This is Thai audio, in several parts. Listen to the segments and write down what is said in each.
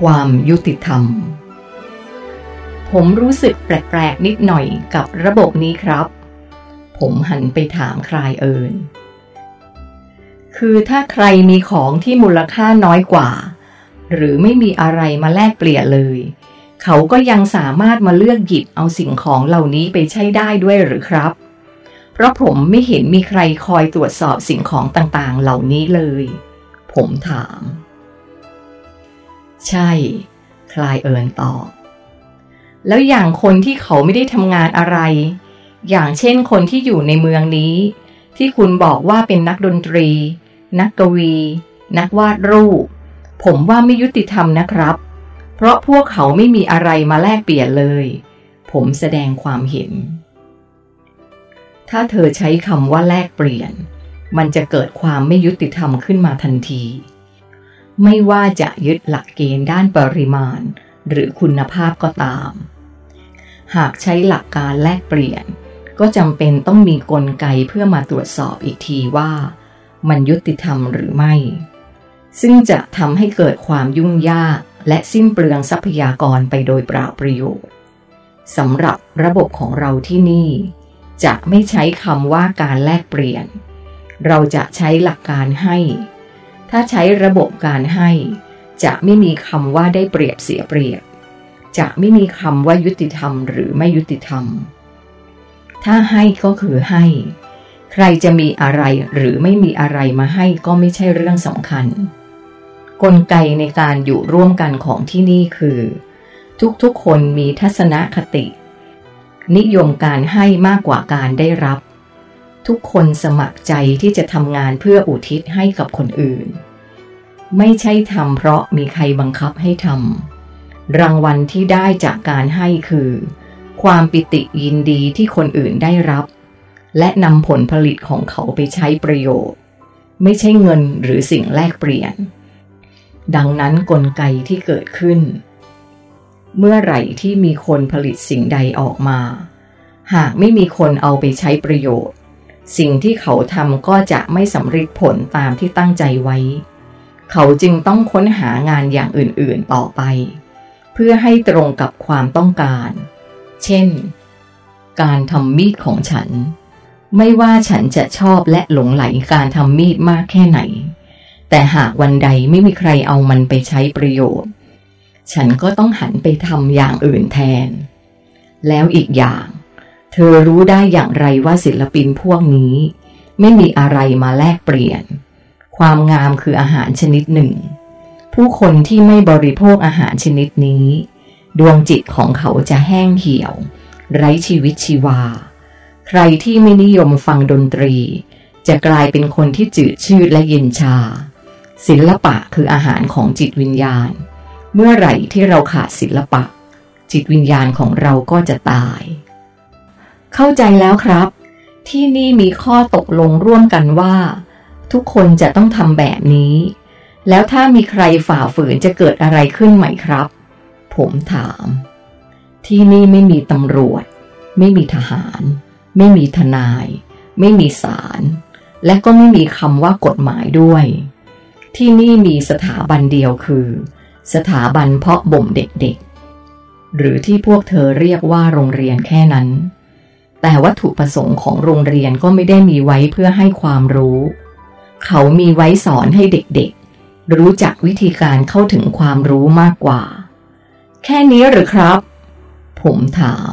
ความยุติธรรม ผมรู้สึกแปลกๆนิดหน่อยกับระบบนี้ครับ ผมหันไปถามใคลายเอิญคือถ้าใครมีของที่มูลค่าน้อยกว่า หรือไม่มีอะไรมาแลกเปลี่ยนเลย เขาก็ยังสามารถมาเลือกหยิบเอาสิ่งของเหล่านี้ไปใช้ได้ด้วยหรือครับ เพราะผมไม่เห็นมีใครคอยตรวจสอบสิ่งของต่างๆ เหล่านี้เลย ผมถาม ใช่ คลายเอิญตอบแล้วอย่างคนที่เขาไม่ได้ทำงานอะไร อย่างเช่นคนที่อยู่ในเมืองนี้ ที่คุณบอกว่าเป็นนักดนตรี นักกวี นักวาดรูป ผมว่าไม่ยุติธรรมนะครับ เพราะพวกเขาไม่มีอะไรมาแลกเปลี่ยนเลย ผมแสดงความเห็น ถ้าเธอใช้คำว่าแลกเปลี่ยน มันจะเกิดความไม่ยุติธรรมขึ้นมาทันที ไม่ว่าจะยึดหลักเกณฑ์ด้านปริมาณ หรือคุณภาพก็ตาม หากใช้หลักการแลกเปลี่ยน ก็จำเป็นต้องมีกลไกเพื่อมาตรวจสอบอีกทีว่า มันยุติธรรมหรือไม่ ซึ่งจะทำให้เกิดความยุ่งยากและสิ้นเปลืองทรัพยากรไปโดยเปล่าประโยชน์สำหรับระบบของเราที่นี่ จะไม่ใช้คำว่าการแลกเปลี่ยน เราจะใช้หลักการให้ ถ้าใช้ระบบการให้ จะไม่มีคำว่าได้เปรียบเสียเปรียบ จะไม่มีคำว่ายุติธรรมหรือไม่ยุติธรรม ถ้าให้ก็คือให้ ใครจะมีอะไรหรือไม่มีอะไรมาให้ก็ไม่ใช่เรื่องสำคัญ กลไกในการอยู่ร่วมกันของที่นี่คือ ทุกๆคนมีทัศนคติ นิยมการให้มากกว่าการได้รับ ทุกคนสมัครใจที่จะทำงานเพื่ออุทิศให้กับคนอื่น ไม่ใช่ทำเพราะมีใครบังคับให้ทำรางวัลที่ได้จากการให้คือ ความปิติยินดีที่คนอื่นได้รับ และนำผลผลิตของเขาไปใช้ประโยชน์ ไม่ใช่เงินหรือสิ่งแลกเปลี่ยน ดังนั้นนกลไกที่เกิดขึ้น เมื่อไหร่ที่มีคนผลิตสิ่งใดออกมา หากไม่มีคนเอาไปใช้ประโยชน์ สิ่งที่เขาทำก็จะไม่สำเร็จผลตามที่ตั้งใจไว้ เขาจึงต้องค้นหางานอย่างอื่นๆต่อไป เพื่อให้ตรงกับความต้องการ เช่น การทำมีดของฉัน ไม่ว่าฉันจะชอบและหลงไหลการทำมีดมากแค่ไหน แต่หากวันใดไม่มีใครเอามันไปใช้ประโยชน์ ฉันก็ต้องหันไปทำอย่างอื่นแทน แล้วอีกอย่าง เธอรู้ได้อย่างไรว่าศิลปินพวกนี้ ไม่มีอะไรมาแลกเปลี่ยน ความงามคืออาหารชนิดหนึ่ง ผู้คนที่ไม่บริโภคอาหารชนิดนี้ ดวงจิตของเขาจะแห้งเหี่ยว ไร้ชีวิตชีวา ใครที่ไม่นิยมฟังดนตรี จะกลายเป็นคนที่จืดชืดและเย็นชา ศิลปะคืออาหารของจิตวิญญาณ เมื่อไหร่ที่เราขาดศิลปะ จิตวิญญาณของเราก็จะตาย เข้าใจแล้วครับ ที่นี่มีข้อตกลงร่วมกันว่า ทุกคนจะต้องทำแบบนี้ แล้วถ้ามีใครฝ่าฝืนจะเกิดอะไรขึ้นไหมครับ ผมถาม ที่นี่ไม่มีตำรวจ ไม่มีทหาร ไม่มีทนาย ไม่มีศาลและก็ไม่มีคำว่ากฎหมายด้วย ที่นี่มีสถาบันเดียวคือ สถาบันเพาะบ่มเด็กๆ หรือที่พวกเธอเรียกว่าโรงเรียนแค่นั้น แต่วัตถุประสงค์ของโรงเรียนก็ไม่ได้มีไว้เพื่อให้ความรู้ เขามีไว้สอนให้เด็กๆ รู้จักวิธีการเข้าถึงความรู้มากกว่า แค่นี้หรือครับ ผมถาม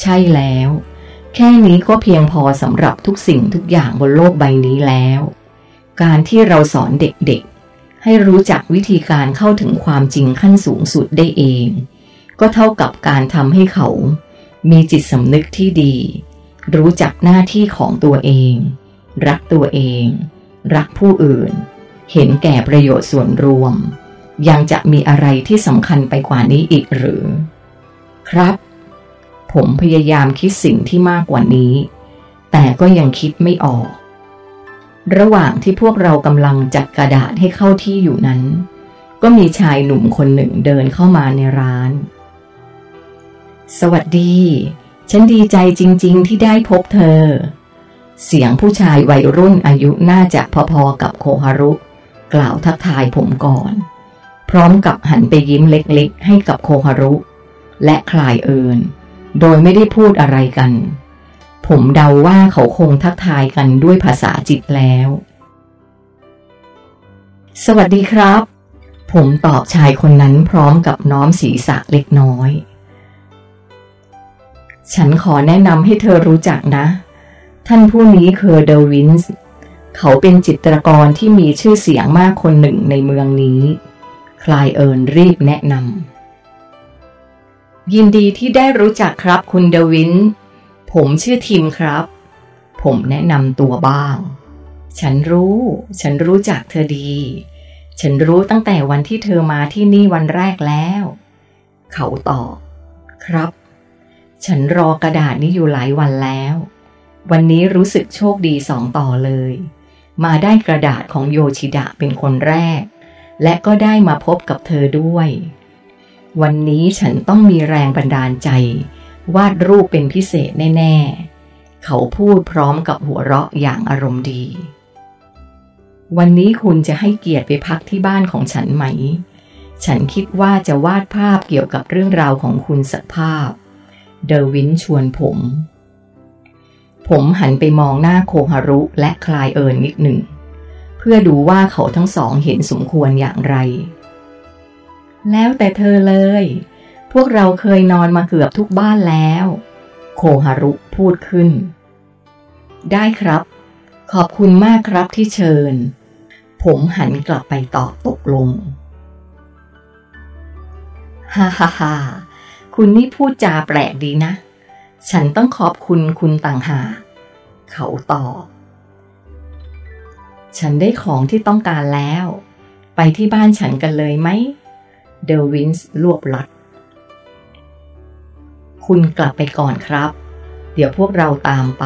ใช่แล้ว แค่นี้ก็เพียงพอสำหรับทุกสิ่งทุกอย่างบนโลกใบนี้แล้ว การที่เราสอนเด็กๆ ให้รู้จักวิธีการเข้าถึงความจริงขั้นสูงสุดได้เอง ก็เท่ากับการทำให้เขา มีจิตสำนึกที่ดี รู้จักหน้าที่ของตัวเอง รักตัวเอง รักผู้อื่น เห็นแก่ประโยชน์ส่วนรวม ยังจะมีอะไรที่สำคัญไปกว่านี้อีกหรือ ครับ ผมพยายามคิดสิ่งที่มากกว่านี้ แต่ก็ยังคิดไม่ออก ระหว่างที่พวกเรากำลังจัดกระดาษให้เข้าที่อยู่นั้น ก็มีชายหนุ่มคนหนึ่งเดินเข้ามาในร้าน สวัสดี ฉันดีใจจริง ๆ ที่ได้พบเธอ เสียงผู้ชายวัยรุ่นอายุน่าจะพอๆกับโคฮารุ กล่าวทักทายผมก่อน พร้อมกับหันไปยิ้มเล็กๆ ให้กับโคฮารุ และคลายเอินโดยไม่ได้พูดอะไรกัน ผมเดาว่าเขาคงทักทายกันด้วยภาษาจิตแล้ว สวัสดีครับ ผมตอบชายคนนั้นพร้อมกับน้อมศีรษะเล็กน้อย ฉันขอแนะนำให้เธอรู้จักนะ ท่านผู้นี้คือเดวินส์เขาเป็นจิตรกรที่มีชื่อเสียงมากคนหนึ่งในเมืองนี้ คลายเอิญรีบแนะนำยินดีที่ได้รู้จักครับคุณเดวิน ผมชื่อทิมครับ ผมแนะนำตัวบ้าง ฉันรู้ ฉันรู้จักเธอดี ฉันรู้ตั้งแต่วันที่เธอมาที่นี่วันแรกแล้ว เขาตอบ ครับ ฉันรอกระดาษนี้อยู่หลายวันแล้ว วันนี้รู้สึกโชคดีสองต่อเลย มาได้กระดาษของโยชิดะเป็นคนแรก และก็ได้มาพบกับเธอด้วย วันนี้ฉันต้องมีแรงบันดาลใจ วาดรูปเป็นพิเศษแน่ ๆ เขาพูดพร้อมกับหัวเราะอย่างอารมณ์ดี วันนี้คุณจะให้เกียรติไปพักที่บ้านของฉันไหม ฉันคิดว่าจะวาดภาพเกี่ยวกับเรื่องราวของคุณสักภาพ เดวินชวนผม ผมหันไปมองหน้าโคฮารุและคลายเอิญนิดหนึ่ง เพื่อดูว่าเขาทั้งสองเห็นสมควรอย่างไร แล้วแต่เธอเลย พวกเราเคยนอนมาเกือบทุกบ้านแล้ว โคฮารุพูดขึ้น ได้ครับ ขอบคุณมากครับที่เชิญ ผมหันกลับไปตอบตกลง ฮ่าฮ่าฮ่า คุณนี่พูดจาแปลกดีนะ ฉันต้องขอบคุณคุณต่างหากเขาตอบ ฉันได้ของที่ต้องการแล้ว ไปที่บ้านฉันกันเลยไหม เดวินส์รวบลัด คุณกลับไปก่อนครับ เดี๋ยวพวกเราตามไป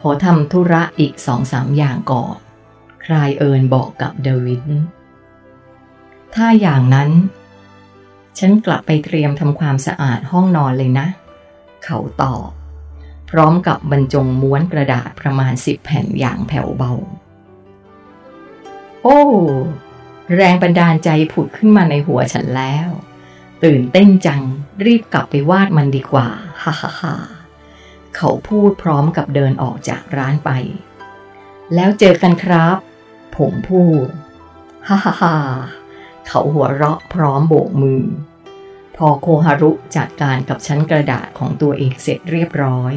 ขอทำธุระอีกสองสามอย่างก่อน คลายเอิญบอกกับเดวิน ถ้าอย่างนั้น ฉันกลับไปเตรียมทำความสะอาดห้องนอนเลยนะ เขาตอบ พร้อมกับบรรจงม้วนกระดาษประมาณสิบแผ่นอย่างแผ่วเบา โอ้ แรงบันดาลใจผุดขึ้นมาในหัวฉันแล้ว ตื่นเต้นจังรีบกลับไปวาดมันดีกว่า ฮ่าฮ่าฮ่าเขาพูดพร้อมกับเดินออกจากร้านไป แล้วเจอกันครับ ผมพูด ฮ่าฮ่าฮ่า เขาหัวเราะพร้อมโบกมือ พอโคฮารุจัดการกับชั้นกระดาษของตัวเองเสร็จเรียบร้อย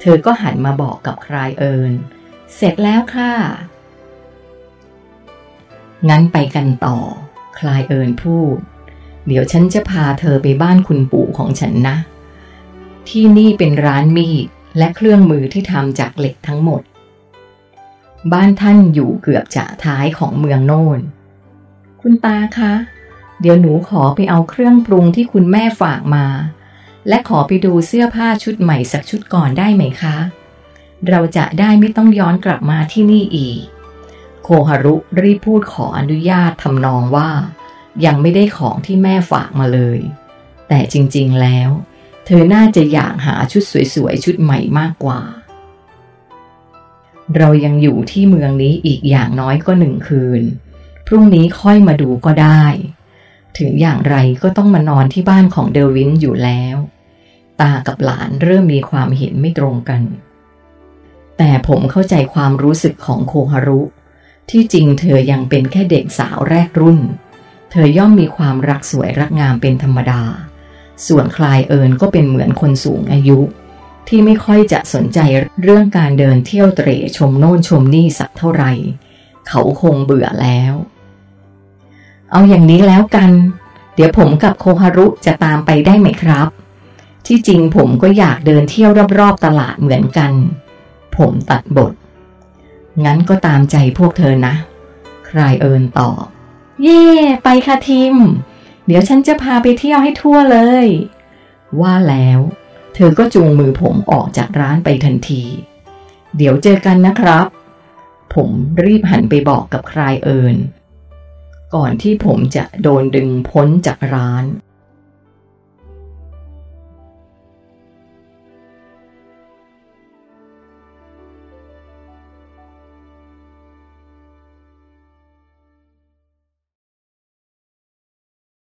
เธอก็หันมาบอกกับคลายเอิญเสร็จแล้วค่ะ งั้นไปกันต่อ คลายเอิญพูด เดี๋ยวฉันจะพาเธอไปบ้านคุณปู่ของฉันนะ ที่นี่เป็นร้านมีดและเครื่องมือที่ทำจากเหล็กทั้งหมด บ้านท่านอยู่เกือบจะท้ายของเมืองโน่น คุณตาคะ เดี๋ยวหนูขอไปเอาเครื่องปรุงที่คุณแม่ฝากมา และขอไปดูเสื้อผ้าชุดใหม่สักชุดก่อนได้ไหมคะ เราจะได้ไม่ต้องย้อนกลับมาที่นี่อีก โคฮารุรีบพูดขออนุญาตทำนองว่า ยังไม่ได้ของที่แม่ฝากมาเลย แต่จริงๆแล้ว เธอน่าจะอยากหาชุดสวยๆชุดใหม่มากกว่าเรายังอยู่ที่เมืองนี้อีกอย่างน้อยก็หนึ่งคืน พรุ่งนี้ค่อยมาดูก็ได้ ถึงอย่างไรก็ต้องมานอนที่บ้านของเดวินอยู่แล้ว ตากับหลานเริ่มมีความเห็นไม่ตรงกัน แต่ผมเข้าใจความรู้สึกของโคฮารุ ที่จริงเธอยังเป็นแค่เด็กสาวแรกรุ่น เธอย่อมมีความรักสวยรักงามเป็นธรรมดา ส่วนคลายเอิญก็เป็นเหมือนคนสูงอายุที่ไม่ค่อยจะสนใจเรื่องการเดินเที่ยวเตร่ชมโน่นชมนี่สักเท่าไหร่ เขาคงเบื่อแล้ว เอาอย่างนี้แล้วกัน เดี๋ยวผมกับโคฮารุจะตามไปได้ไหมครับ ที่จริงผมก็อยากเดินเที่ยวรอบๆตลาดเหมือนกัน ผมตัดบท งั้นก็ตามใจพวกเธอนะ ใครเอินตอบ เย่ไปค่ะทิม เดี๋ยวฉันจะพาไปเที่ยวให้ทั่วเลย ว่าแล้ว เธอก็จูงมือผมออกจากร้านไปทันที เดี๋ยวเจอกันนะครับ ผมรีบหันไปบอกกับใครเอิญ ก่อนที่ผมจะโดนดึงพ้นจากร้าน